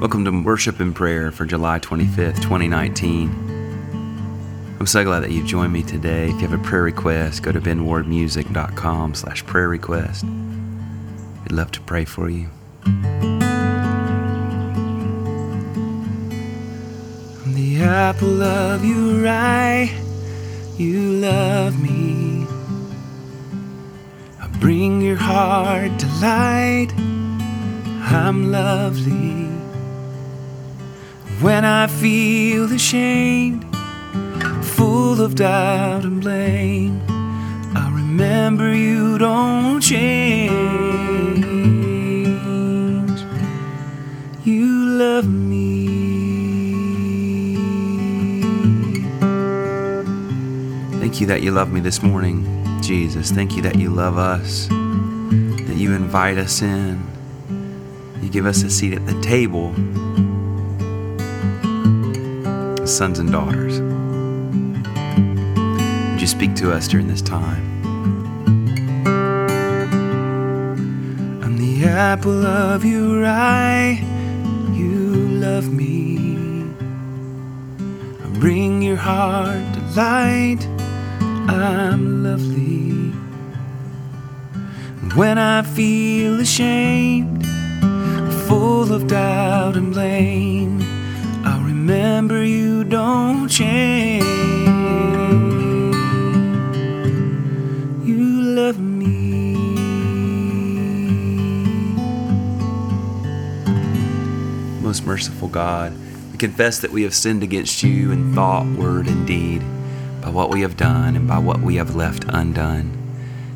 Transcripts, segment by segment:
Welcome to Worship and Prayer for July 25th, 2019. I'm so glad that you've joined me today. If you have a prayer request, go to benwardmusic.com slash prayer request. We'd love to pray for you. I'm the apple of your eye, you love me. Bring your heart to light, I'm lovely. When I feel ashamed, full of doubt and blame, I remember you don't change. You love me. Thank you that you love me this morning, Jesus. Thank you that you love us, that you invite us in. You give us a seat at the table sons and daughters. Would you speak to us during this time? I'm the apple of your eye. You love me. I bring your heart to light. I'm lovely. When I feel ashamed, full of doubt and blame I'll remember you don't change. You love me. Most merciful God, we confess that we have sinned against you in thought, word, and deed, by what we have done and by what we have left undone.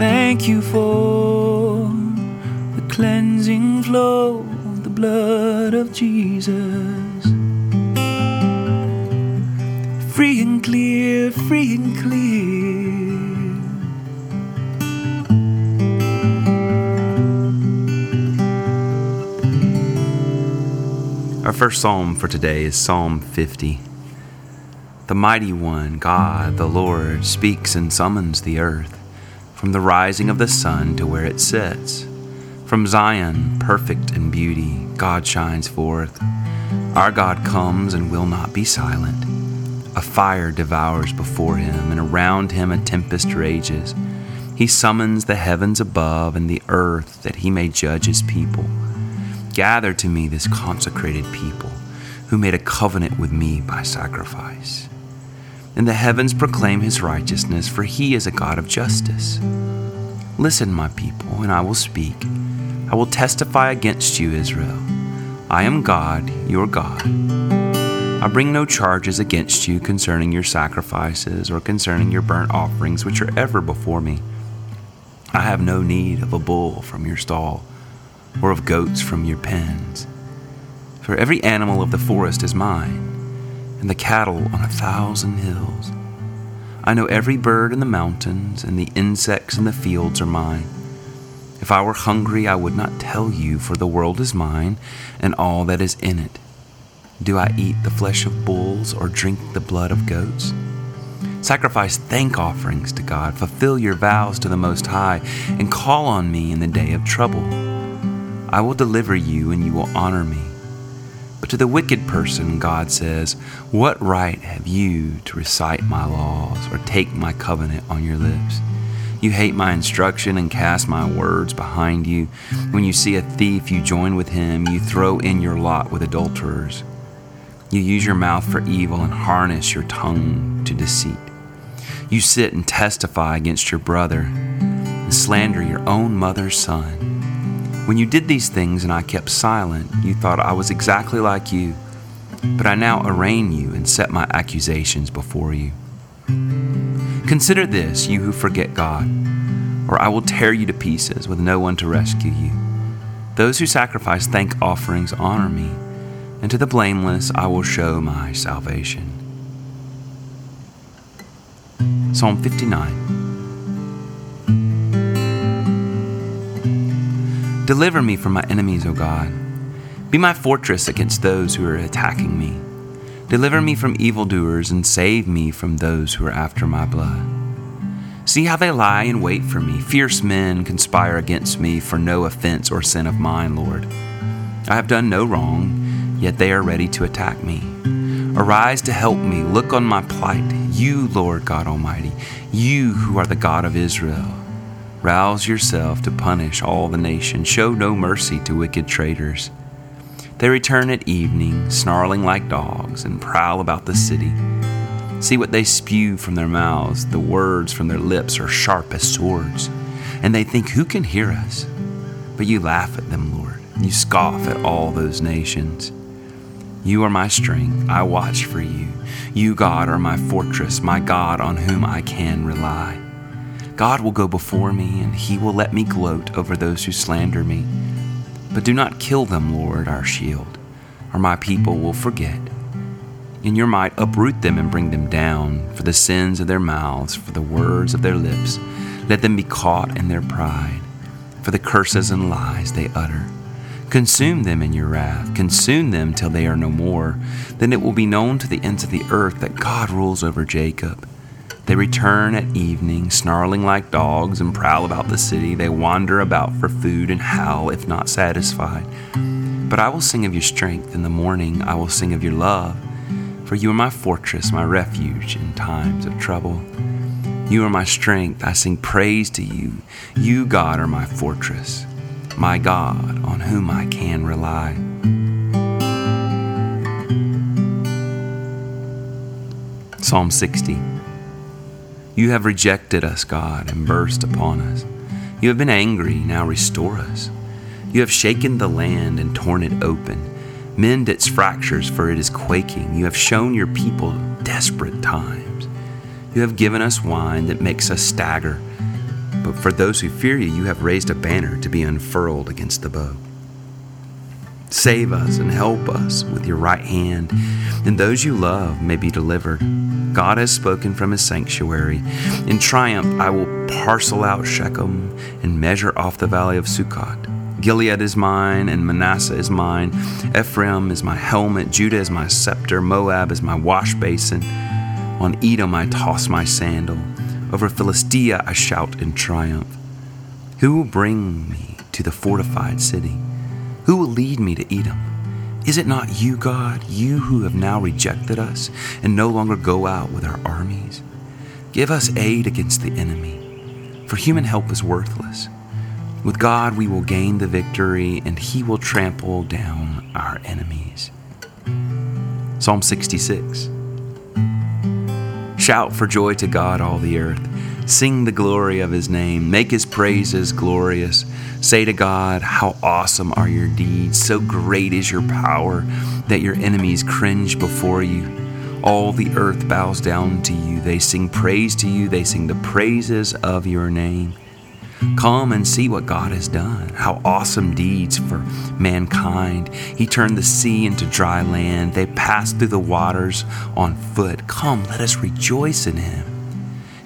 Thank you for the cleansing flow of the blood of Jesus. Free and clear, free and clear. Our first psalm for today is Psalm 50. The mighty one, God, the Lord, speaks and summons the earth from the rising of the sun to where it sets from Zion, perfect in beauty, God shines forth. Our God comes and will not be silent. A fire devours before him, and around him a tempest rages. He summons the heavens above and the earth that he may judge his people. Gather to me this consecrated people who made a covenant with me by sacrifice. And the heavens proclaim his righteousness, for he is a God of justice. Listen, my people, and I will speak. I will testify against you, Israel. I am God, your God. I bring no charges against you concerning your sacrifices or concerning your burnt offerings, which are ever before me. I have no need of a bull from your stall or of goats from your pens. For every animal of the forest is mine, and the cattle on a thousand hills. I know every bird in the mountains, and the insects in the fields are mine. If I were hungry, I would not tell you, for the world is mine and all that is in it. Do I eat the flesh of bulls or drink the blood of goats? Sacrifice thank offerings to God, fulfill your vows to the Most High, and call on me in the day of trouble. I will deliver you, and you will honor me. To the wicked person, God says, What right have you to recite my laws or take my covenant on your lips? You hate my instruction and cast my words behind you. When you see a thief, you join with him. You throw in your lot with adulterers. You use your mouth for evil and harness your tongue to deceit. You sit and testify against your brother and slander your own mother's son. When you did these things and I kept silent, you thought I was exactly like you. But I now arraign you and set my accusations before you. Consider this, you who forget God, or I will tear you to pieces with no one to rescue you. Those who sacrifice thank offerings honor me, and to the blameless I will show my salvation. Psalm 59. Deliver me from my enemies, O God. Be my fortress against those who are attacking me. Deliver me from evildoers and save me from those who are after my blood. See how they lie in wait for me. Fierce men conspire against me for no offense or sin of mine, Lord. I have done no wrong, yet they are ready to attack me. Arise to help me. Look on my plight. You, Lord God Almighty, you who are the God of Israel. Rouse yourself to punish all the nations. Show no mercy to wicked traitors. They return at evening, snarling like dogs, and prowl about the city. See what they spew from their mouths. The words from their lips are sharp as swords. And they think, Who can hear us? But you laugh at them, Lord. You scoff at all those nations. You are my strength. I watch for you. You, God, are my fortress, my God on whom I can rely. God will go before me, and he will let me gloat over those who slander me. But do not kill them, Lord, our shield, or my people will forget. In your might, uproot them and bring them down, for the sins of their mouths, for the words of their lips. Let them be caught in their pride, for the curses and lies they utter. Consume them in your wrath, consume them till they are no more. Then it will be known to the ends of the earth that God rules over Jacob. They return at evening, snarling like dogs, and prowl about the city. They wander about for food and howl if not satisfied. But I will sing of your strength in the morning. I will sing of your love. For you are my fortress, my refuge in times of trouble. You are my strength. I sing praise to you. You, God, are my fortress, my God, on whom I can rely. Psalm 60. You have rejected us, God, and burst upon us. You have been angry, now restore us. You have shaken the land and torn it open. Mend its fractures, for it is quaking. You have shown your people desperate times. You have given us wine that makes us stagger. But for those who fear you, you have raised a banner to be unfurled against the bow. Save us and help us with your right hand, and those you love may be delivered. God has spoken from his sanctuary. In triumph, I will parcel out Shechem and measure off the valley of Sukkot. Gilead is mine, and Manasseh is mine. Ephraim is my helmet. Judah is my scepter. Moab is my wash basin. On Edom I toss my sandal. Over Philistia I shout in triumph. Who will bring me to the fortified city? Who will lead me to Edom? Is it not you, God, you who have now rejected us and no longer go out with our armies? Give us aid against the enemy, for human help is worthless. With God we will gain the victory, and he will trample down our enemies. Psalm 66 Shout for joy to God, all the earth. Sing the glory of his name. Make his praises glorious. Say to God, How awesome are your deeds! So great is your power that your enemies cringe before you. All the earth bows down to you. They sing praise to you. They sing the praises of your name. Come and see what God has done. How awesome deeds for mankind. He turned the sea into dry land. They passed through the waters on foot. Come, let us rejoice in him.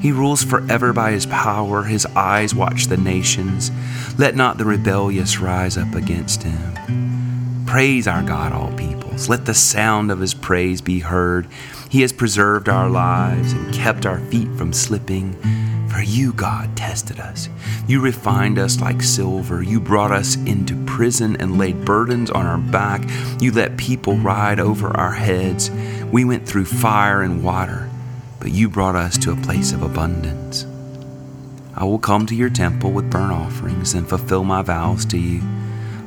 He rules forever by his power. His eyes watch the nations. Let not the rebellious rise up against him. Praise our God, all peoples. Let the sound of his praise be heard. He has preserved our lives and kept our feet from slipping. For you, God, tested us. You refined us like silver. You brought us into prison and laid burdens on our back. You let people ride over our heads. We went through fire and water but you brought us to a place of abundance. I will come to your temple with burnt offerings and fulfill my vows to you,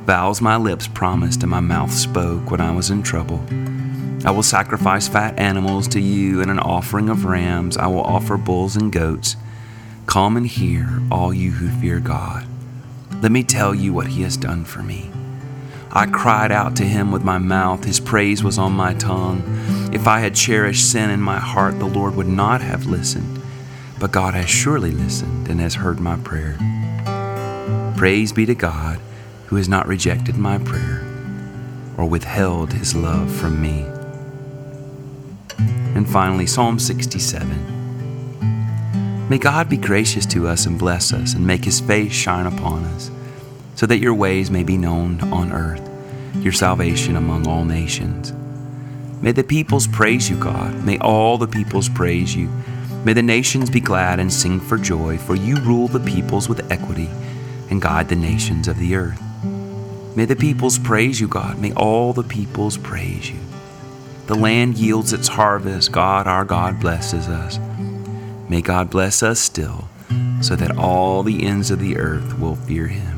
vows my lips promised and my mouth spoke when I was in trouble. I will sacrifice fat animals to you and an offering of rams. I will offer bulls and goats. Come and hear, all you who fear God. Let me tell you what he has done for me. I cried out to him with my mouth, his praise was on my tongue. If I had cherished sin in my heart, the Lord would not have listened. but God has surely listened and has heard my prayer. Praise be to God who has not rejected my prayer or withheld his love from me. And finally, Psalm 67. May God be gracious to us and bless us and make his face shine upon us, so that your ways may be known on earth, your salvation among all nations. May the peoples praise you, God. May all the peoples praise you. May the nations be glad and sing for joy, for you rule the peoples with equity and guide the nations of the earth. May the peoples praise you, God. May all the peoples praise you. The land yields its harvest. God, our God, blesses us. May God bless us still, so that all the ends of the earth will fear him.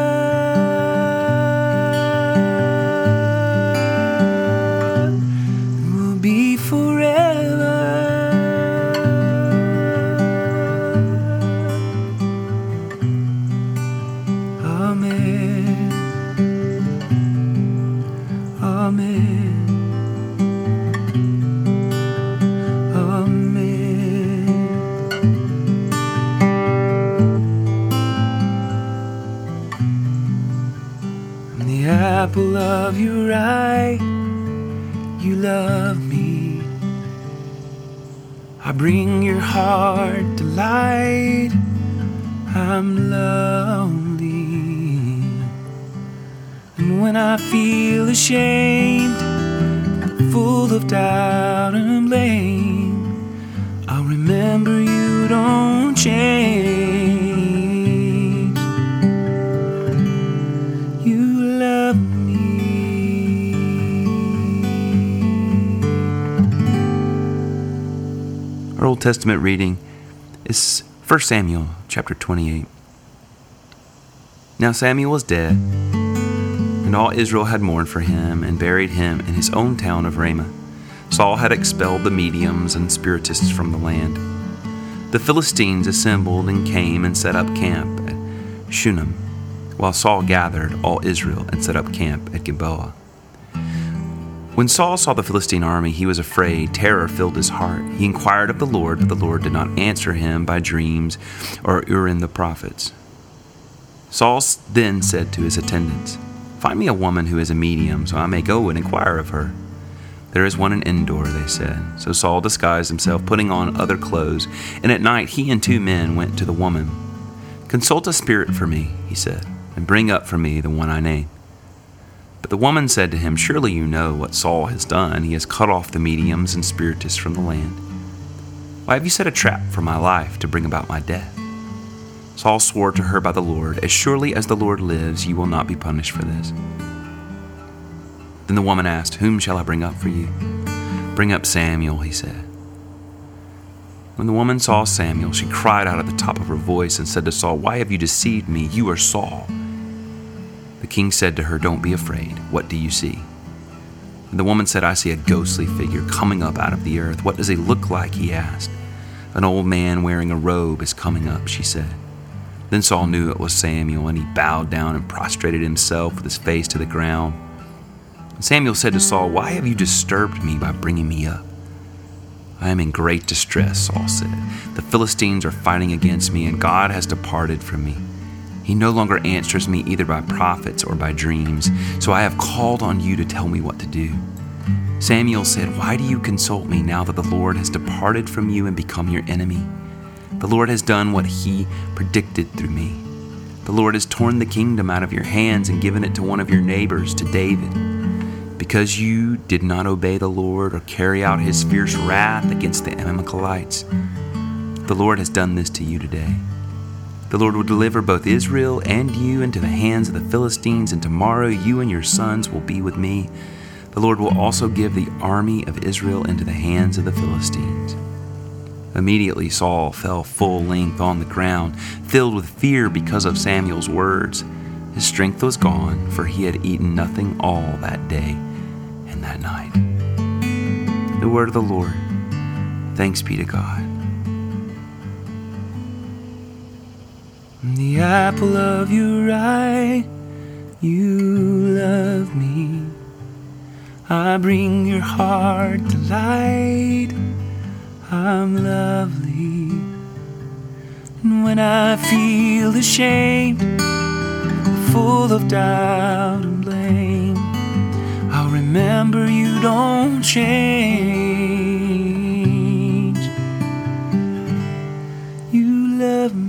Apple of your eye, you love me. I bring your heart to light. I'm lonely. And when I feel ashamed, full of doubt and blame, I'll remember you don't change. Testament reading is 1 Samuel chapter 28. Now Samuel was dead, and all Israel had mourned for him and buried him in his own town of Ramah. Saul had expelled the mediums and spiritists from the land. The Philistines assembled and came and set up camp at Shunem, while Saul gathered all Israel and set up camp at Gilboa. When Saul saw the Philistine army, he was afraid. Terror filled his heart. He inquired of the Lord, but the Lord did not answer him by dreams or Urim the prophets. Saul then said to his attendants, Find me a woman who is a medium, so I may go and inquire of her. There is one in Endor, they said. So Saul disguised himself, putting on other clothes, and at night he and two men went to the woman. Consult a spirit for me, he said, and bring up for me the one I name. But the woman said to him, Surely you know what Saul has done. He has cut off the mediums and spiritists from the land. Why have you set a trap for my life to bring about my death? Saul swore to her by the Lord, As surely as the Lord lives, you will not be punished for this. Then the woman asked, Whom shall I bring up for you? Bring up Samuel, he said. When the woman saw Samuel, she cried out at the top of her voice and said to Saul, Why have you deceived me? You are Saul. King said to her, Don't be afraid. What do you see? And the woman said, I see a ghostly figure coming up out of the earth. What does he look like? He asked. An old man wearing a robe is coming up, she said. Then Saul knew it was Samuel, and he bowed down and prostrated himself with his face to the ground. Samuel said to Saul, Why have you disturbed me by bringing me up? I am in great distress, Saul said. The Philistines are fighting against me, and God has departed from me. He no longer answers me either by prophets or by dreams, so I have called on you to tell me what to do. Samuel said, Why do you consult me now that the Lord has departed from you and become your enemy? The Lord has done what he predicted through me. The Lord has torn the kingdom out of your hands and given it to one of your neighbors, to David. Because you did not obey the Lord or carry out his fierce wrath against the Amalekites, the Lord has done this to you today. The Lord will deliver both Israel and you into the hands of the Philistines, and tomorrow you and your sons will be with me. The Lord will also give the army of Israel into the hands of the Philistines. Immediately Saul fell full length on the ground, filled with fear because of Samuel's words. His strength was gone, for he had eaten nothing all that day and that night. The word of the Lord. Thanks be to God. The apple of your eye, you love me. I bring your heart delight. I'm lovely. And when I feel ashamed, full of doubt and blame, I'll remember you don't change. You love me.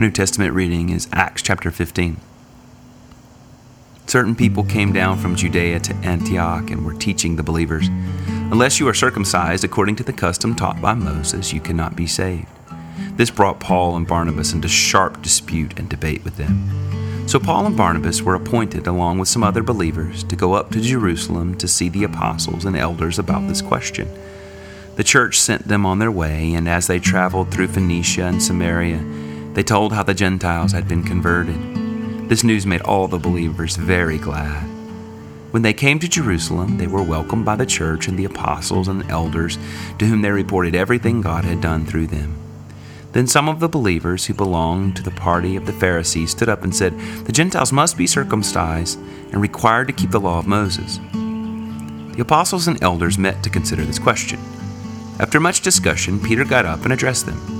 New Testament reading is Acts chapter 15. Certain people came down from Judea to Antioch and were teaching the believers Unless you are circumcised according to the custom taught by Moses, you cannot be saved. This brought Paul and Barnabas into sharp dispute and debate with them. So Paul and Barnabas were appointed, along with some other believers, to go up to Jerusalem to see the apostles and elders about this question. The church sent them on their way, and as they traveled through Phoenicia and Samaria, they told how the Gentiles had been converted. This news made all the believers very glad. When they came to Jerusalem, they were welcomed by the church and the apostles and elders, to whom they reported everything God had done through them. Then some of the believers who belonged to the party of the Pharisees stood up and said, The Gentiles must be circumcised and required to keep the law of Moses. The apostles and elders met to consider this question. After much discussion, Peter got up and addressed them.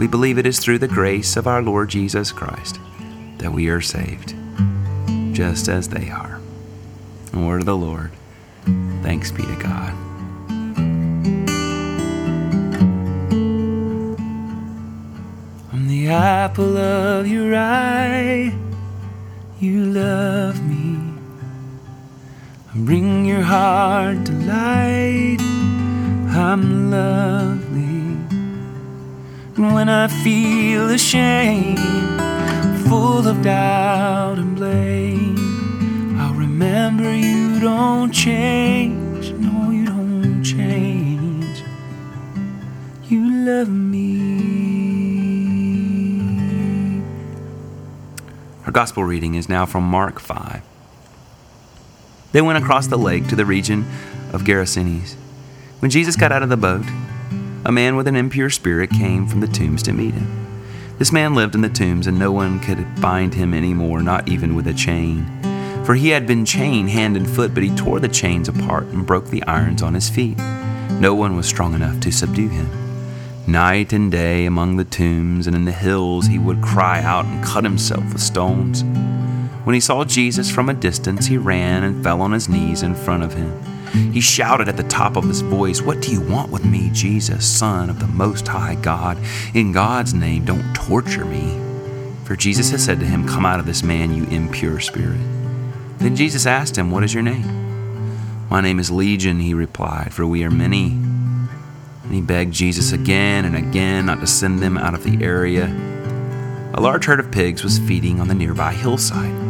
we believe it is through the grace of our Lord Jesus Christ that we are saved, just as they are. The word of the Lord. Thanks be to God. I'm the apple of your eye. You love me. I bring your heart to light. I'm lovely. And when I feel ashamed, full of doubt and blame, I'll remember you don't change. No, you don't change. You love me. Our gospel reading is now from Mark 5. They went across the lake to the region of Gerasenes. When Jesus got out of the boat, a man with an impure spirit came from the tombs to meet him. This man lived in the tombs, and no one could bind him any more, not even with a chain. For he had been chained hand and foot, but he tore the chains apart and broke the irons on his feet. No one was strong enough to subdue him. Night and day among the tombs and in the hills he would cry out and cut himself with stones. When he saw Jesus from a distance, he ran and fell on his knees in front of him. He shouted at the top of his voice, What do you want with me, Jesus, Son of the Most High God? In God's name, don't torture me. For Jesus had said to him, Come out of this man, you impure spirit. Then Jesus asked him, What is your name? My name is Legion, he replied, for we are many. And he begged Jesus again and again not to send them out of the area. A large herd of pigs was feeding on the nearby hillside.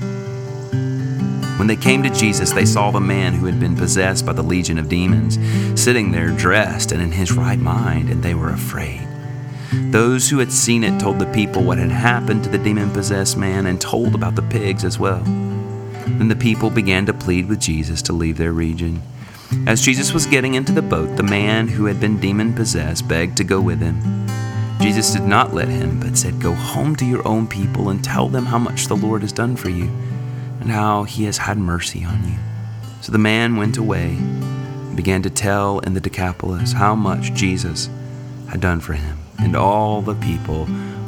When they came to Jesus, they saw the man who had been possessed by the legion of demons sitting there dressed and in his right mind, and they were afraid. Those who had seen it told the people what had happened to the demon possessed man and told about the pigs as well. Then the people began to plead with Jesus to leave their region. As Jesus was getting into the boat, the man who had been demon possessed begged to go with him. Jesus did not let him, but said, Go home to your own people and tell them how much the Lord has done for you and how he has had mercy on you. So the man went away and began to tell in the Decapolis how much Jesus had done for him, and all the people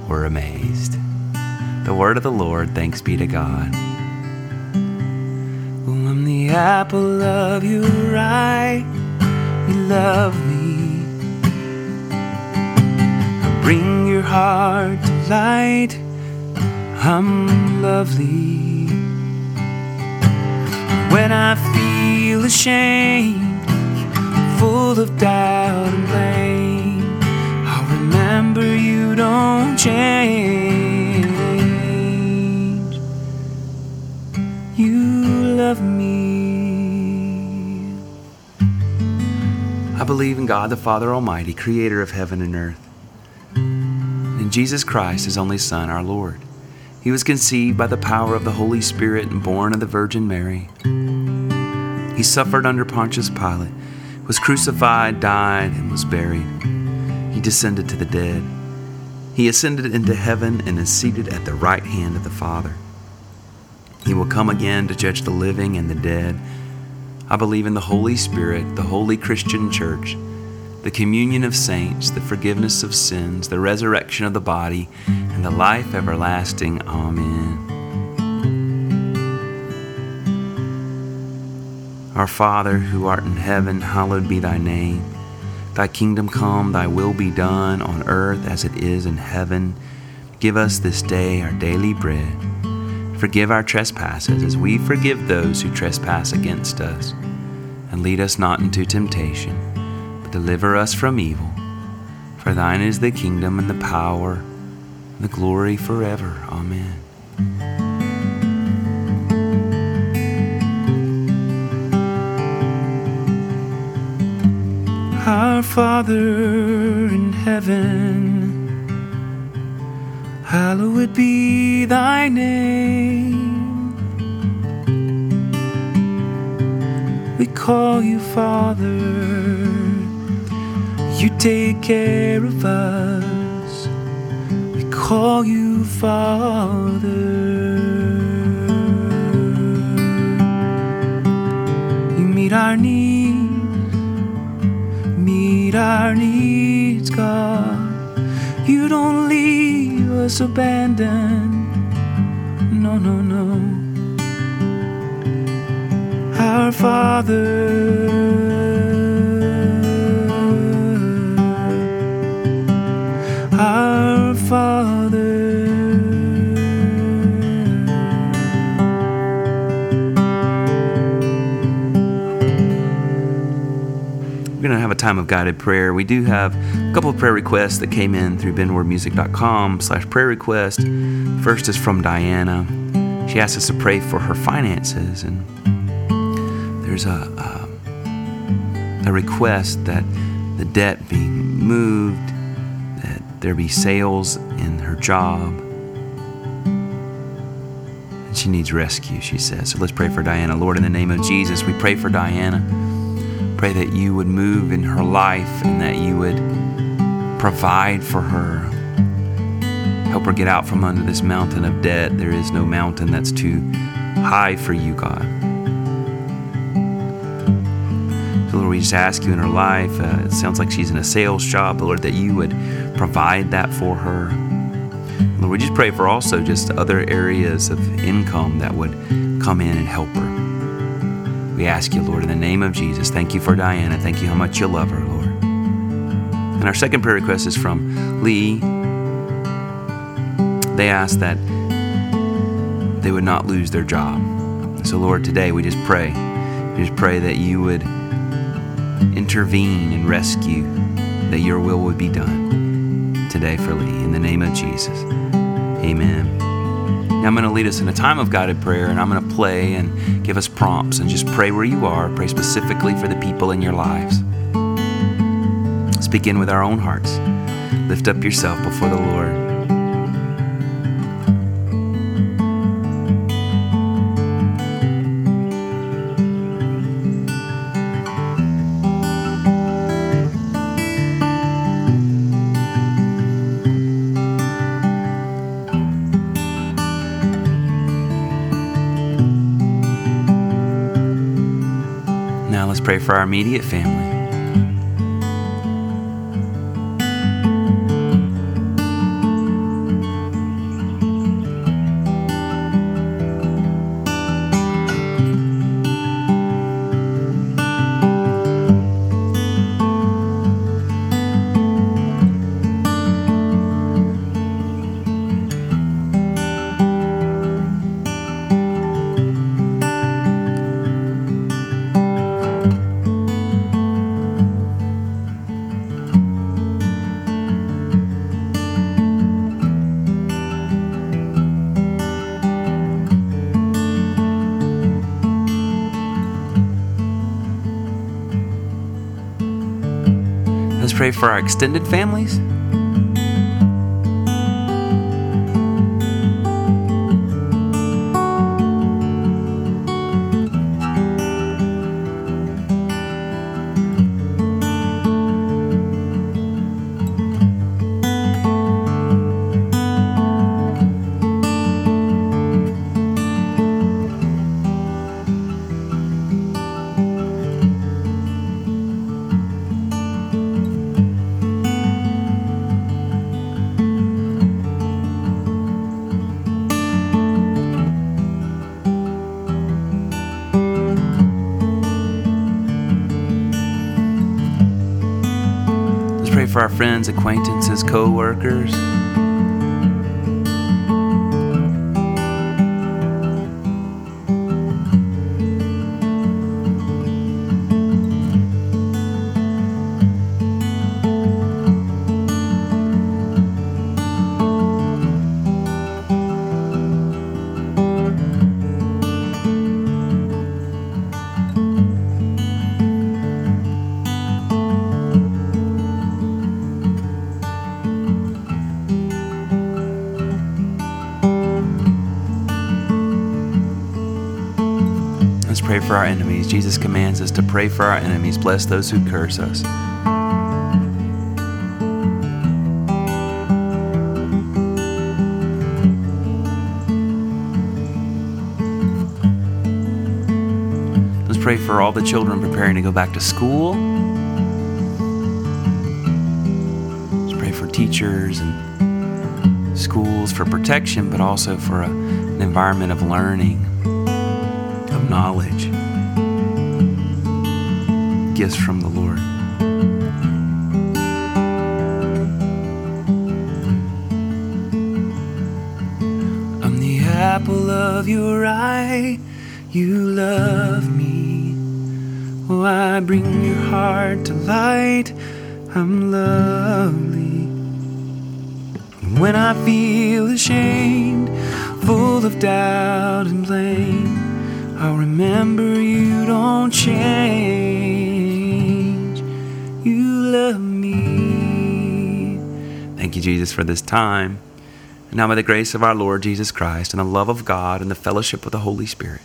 were amazed. The word of the Lord, thanks be to God. Well, I'm the apple of your eye, you love me. I bring your heart to light, I'm lovely. When I feel ashamed, full of doubt and blame, I'll remember you don't change. You love me. I believe in God the Father Almighty, creator of heaven and earth, and Jesus Christ, his only Son, our Lord. He was conceived by the power of the Holy Spirit and born of the Virgin Mary. He suffered under Pontius Pilate, was crucified, died, and was buried. He descended to the dead. He ascended into heaven and is seated at the right hand of the Father. He will come again to judge the living and the dead. I believe in the Holy Spirit, the holy Christian church, the communion of saints, the forgiveness of sins, the resurrection of the body, and the life everlasting. Amen. Our Father, who art in heaven, hallowed be thy name. Thy kingdom come, thy will be done on earth as it is in heaven. Give us this day our daily bread. Forgive our trespasses as we forgive those who trespass against us. And lead us not into temptation, deliver us from evil. For thine is the kingdom and the power and the glory forever. Amen. Our Father in heaven, hallowed be thy name. We call you Father, you take care of us. We call you Father. You meet our needs meet our needs, God. You don't leave us abandoned. No, no, no. Our Father. Our Father. We're going to have a time of guided prayer. We do have a couple of prayer requests that came in through benwardmusic.com slash prayer request. First is from Diana. She asked us to pray for her finances, and there's a, a, a request that the debt be moved, there be sales in her job. And she needs rescue, she says. So let's pray for Diana. Lord, in the name of Jesus, we pray for Diana pray that you would move in her life and that you would provide for her. Help her get out from under this mountain of debt. There is no mountain that's too high for you, God. So, Lord, we just ask you in her life. Uh, it sounds like she's in a sales job, Lord, that you would provide that for her. Lord, we just pray for also just other areas of income that would come in and help her. We ask you, Lord, in the name of Jesus, thank you for Diana. Thank you how much you love her, Lord. And our second prayer request is from Lee. They ask that they would not lose their job. So, Lord, today we just pray. We just pray that you would intervene and rescue, that your will would be done today for Lee. In the name of Jesus. Amen. Now I'm going to lead us in a time of guided prayer, and I'm going to play and give us prompts and just pray where you are. Pray specifically for the people in your lives. Let's begin with our own hearts. Lift up yourself before the Lord. Pray for our immediate family. For our extended families. Friends, acquaintances, co workers. Pray for our enemies. Jesus commands us to pray for our enemies, bless those who curse us. Let's pray for all the children preparing to go back to school. Let's pray for teachers and schools for protection, but also for a, an environment of learning knowledge, gifts from the Lord. I'm the apple of your eye, you love me. Oh, I bring your heart to light, I'm lovely. When I feel ashamed, full of doubt and blame, I'll remember you don't change. You love me. Thank you, Jesus, for this time. And now, by the grace of our Lord Jesus Christ and the love of God and the fellowship of the Holy Spirit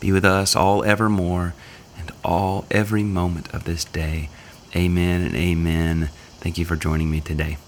be with us all evermore and all every moment of this day. Amen and amen. Thank you for joining me today.